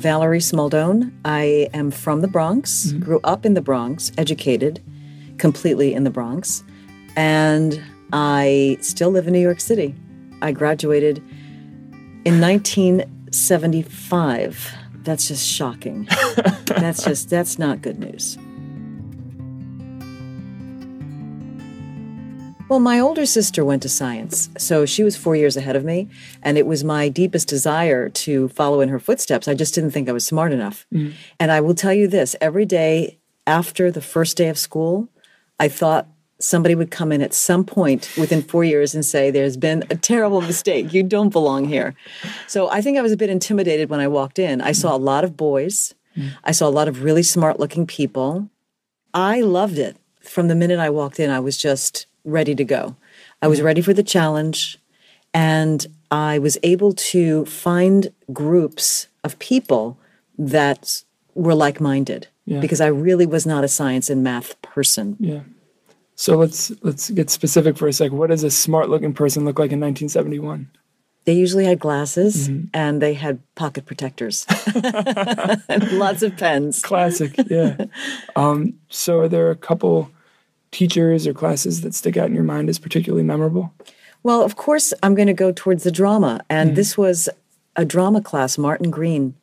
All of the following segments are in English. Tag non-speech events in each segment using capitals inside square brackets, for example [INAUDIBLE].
Valerie Smaldone. I am from the Bronx, mm-hmm. grew up in the Bronx, educated completely in the Bronx, and I still live in New York City. I graduated in 1975. That's just shocking. [LAUGHS] that's just, that's not good news. Well, my older sister went to science, so she was four years ahead of me, and it was my deepest desire to follow in her footsteps. I just didn't think I was smart enough. Mm. And I will tell you this every day after the first day of school, I thought somebody would come in at some point within four years and say, There's been a terrible mistake. You don't belong here. So I think I was a bit intimidated when I walked in. I saw a lot of boys, mm. I saw a lot of really smart looking people. I loved it. From the minute I walked in, I was just ready to go. I was ready for the challenge, and I was able to find groups of people that were like minded Yeah. because I really was not a science and math person. Yeah. So let's let's get specific for a sec. What does a smart looking person look like in 1971? They usually had glasses and they had pocket protectors and [LAUGHS] [LAUGHS] lots of pens. Classic, yeah. um, so are there a couple teachers or classes that stick out in your mind as particularly memorable? Well, of course, I'm going to go towards the drama. And mm. this was a drama class, Martin Green,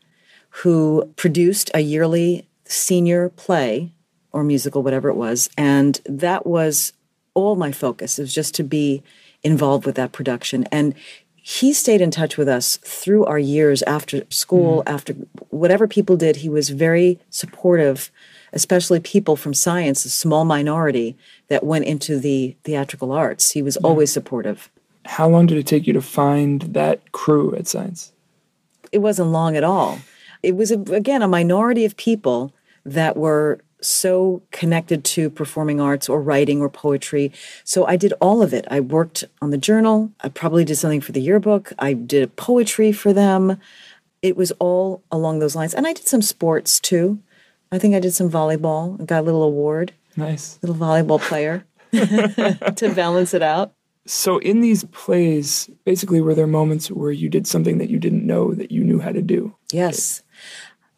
who produced a yearly senior play or musical, whatever it was. And that was all my focus. It was just to be involved with that production. And he stayed in touch with us through our years after school, mm. after whatever people did. He was very supportive, especially people from science, a small minority that went into the theatrical arts. He was always supportive. How long did it take you to find that crew at Science? it wasn't long at all. It was, a, again, a minority of people that were so connected to performing arts or writing or poetry. So I did all of it. I worked on the journal. I probably did something for the yearbook. I did poetry for them. It was all along those lines. And I did some sports too. I think I did some volleyball. I got a little award, Nice. little volleyball player [LAUGHS] to balance it out. So in these plays, basically, were there moments where you did something that you didn't know that you knew how to do? Yes.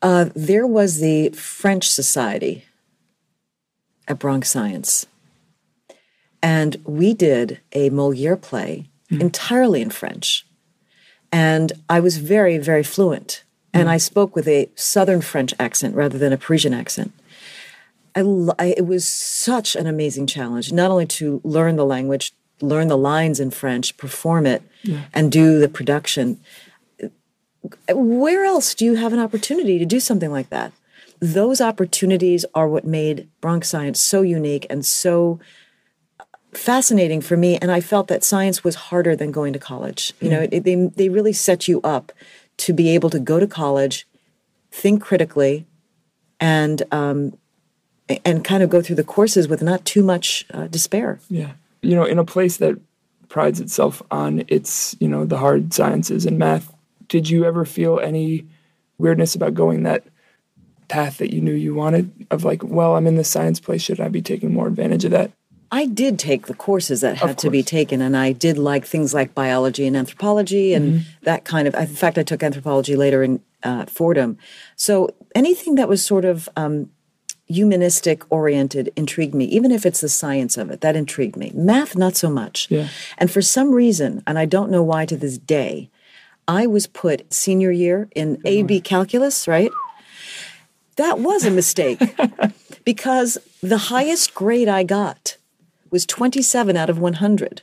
Uh, there was the French Society at Bronx Science. And we did a Moliere play entirely in French. And I was very, very fluent. And mm. I spoke with a Southern French accent rather than a Parisian accent. I, I, it was such an amazing challenge, not only to learn the language, learn the lines in French, perform it, and do the production. Where else do you have an opportunity to do something like that? Those opportunities are what made Bronx Science so unique and so fascinating for me. And I felt that science was harder than going to college. You know, mm. it, they, they really set you up to be able to go to college, think critically, and um, and kind of go through the courses with not too much uh, despair. Yeah. You know, in a place that prides itself on its, you know, the hard sciences and math, did you ever feel any weirdness about going that path that you knew you wanted? Of like, well, I'm in the science place, should I be taking more advantage of that? I did take the courses that had to be taken, and I did like things like biology and anthropology and that kind of. In fact, I took anthropology later in uh, Fordham. So anything that was sort of um, humanistic oriented intrigued me, even if it's the science of it. That intrigued me. Math, not so much. Yeah. And for some reason, and I don't know why to this day, I was put senior year in AB calculus, right? That was a mistake [LAUGHS] because the highest grade I got was 27 out of 100.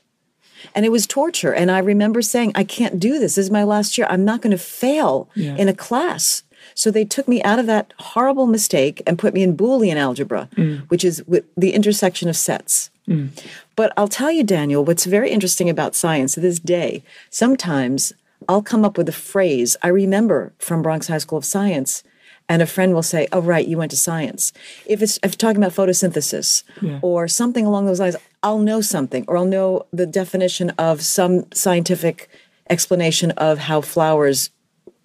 And it was torture. And I remember saying, I can't do this. This is my last year. I'm not going to fail Yeah. in a class. So they took me out of that horrible mistake and put me in Boolean algebra, mm. which is with the intersection of sets. Mm. But I'll tell you, Daniel, what's very interesting about science to this day, sometimes I'll come up with a phrase I remember from Bronx High School of Science, and a friend will say, Oh, right, you went to science. If it's if talking about photosynthesis Yeah. or something along those lines, I'll know something or I'll know the definition of some scientific explanation of how flowers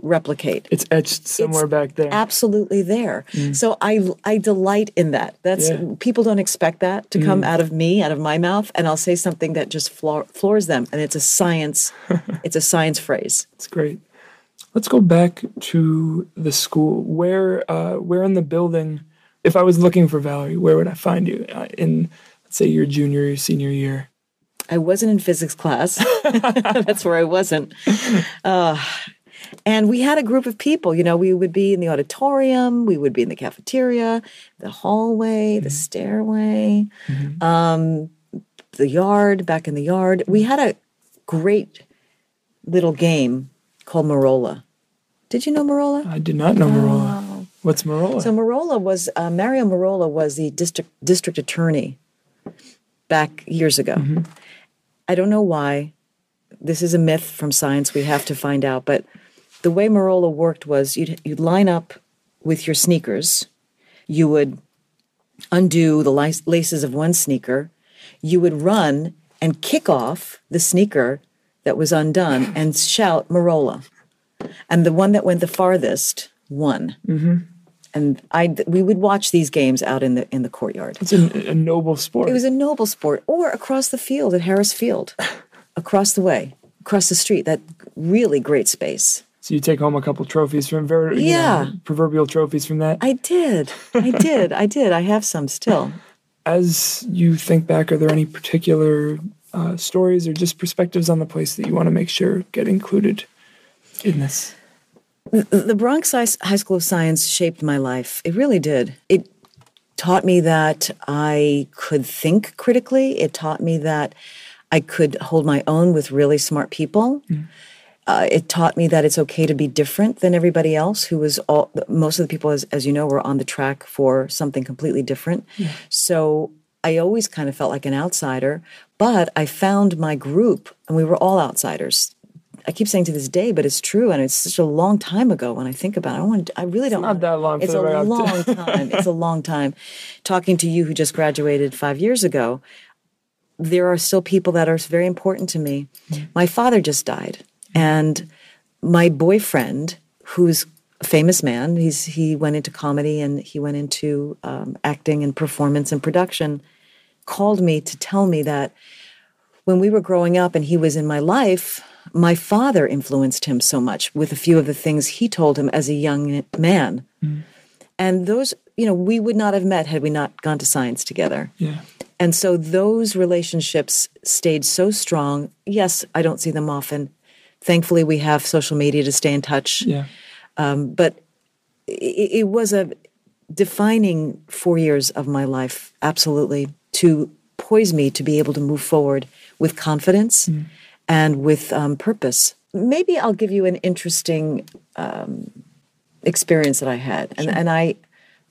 replicate It's etched somewhere back there. absolutely there. So I I delight in that. That's Yeah. Mm. people don't expect that to come out of me, out of my mouth, and I'll say something that just floor, floors them, and it's a science. [LAUGHS] it's a science phrase. It's great. Let's go back to the school. Where, uh, where in the building? If I was looking for Valerie, where would I find you uh, in, let's say, your junior or senior year? I wasn't in physics class. [LAUGHS] That's where I wasn't. Uh, and we had a group of people. You know, we would be in the auditorium, we would be in the cafeteria, the hallway, the stairway, um, the yard, back in the yard. We had a great little game called Merola. Did you know Merola? I did not know Merola. What's Merola? So Merola was uh, Mario Merola was the district district attorney back years ago. I don't know why. This is a myth from science. We have to find out. But the way Merola worked was you'd you'd line up with your sneakers. You would undo the laces of one sneaker. You would run and kick off the sneaker that was undone and shout Merola. And the one that went the farthest won. Mm-hmm. And I we would watch these games out in the in the courtyard. it's a, a noble sport. It was a noble sport, or across the field at Harris Field, [LAUGHS] across the way, across the street. That really great space. so you take home a couple trophies from ver- you Yeah. know, proverbial trophies from that. I did, I [LAUGHS] did, I did. I have some still. As you think back, are there any particular uh, stories or just perspectives on the place that you want to make sure get included in this? The Bronx High School of Science shaped my life. It really did. It taught me that I could think critically. It taught me that I could hold my own with really smart people. Uh, it taught me that it's okay to be different than everybody else who was all most of the people as, as you know were on the track for something completely different so i always kind of felt like an outsider but i found my group and we were all outsiders. I keep saying to this day but it's true and it's such a long time ago when i think about it. I don't want to, i really don't not want- that long it's a long [LAUGHS] time. It's a long time. Talking to you who just graduated five years ago there are still people that are very important to me. Mm-hmm. My father just died, and my boyfriend, who's a famous man, he's he went into comedy and he went into um, acting and performance and production, called me to tell me that when we were growing up and he was in my life, my father influenced him so much with a few of the things he told him as a young man. And those, you know, we would not have met had we not gone to science together. Yeah. And so those relationships stayed so strong. Yes, I don't see them often. Thankfully, we have social media to stay in touch. Yeah. But it, it was a defining four years of my life, absolutely, to poise me to be able to move forward with confidence and with um, purpose. Maybe I'll give you an interesting um, experience that I had. And, and I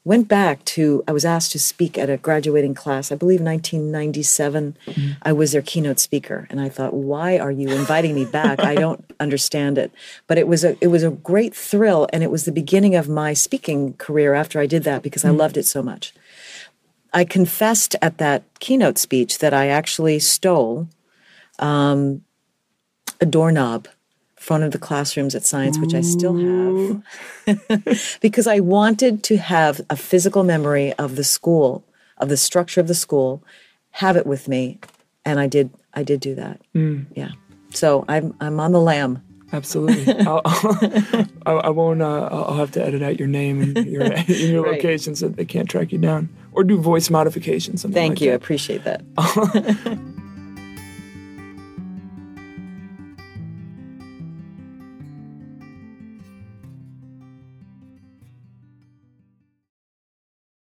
went back to, I was asked to speak at a graduating class, I believe 1997. I was their keynote speaker. And I thought, why are you inviting me back? I don't [LAUGHS] understand it. But it was a, it was a great thrill. And it was the beginning of my speaking career after I did that because I loved it so much. I confessed at that keynote speech that I actually stole um, a doorknob from one of the classrooms at Science, which I still have, [LAUGHS] because I wanted to have a physical memory of the school, of the structure of the school, have it with me, and I did. I did do that. Yeah. So I'm I'm on the lam. Absolutely. [LAUGHS] I'll, I, I won't. Uh, I'll I'll have to edit out your name and your, and [LAUGHS] your Right. location so they can't track you down, or do voice modifications. Thank like you. I appreciate that.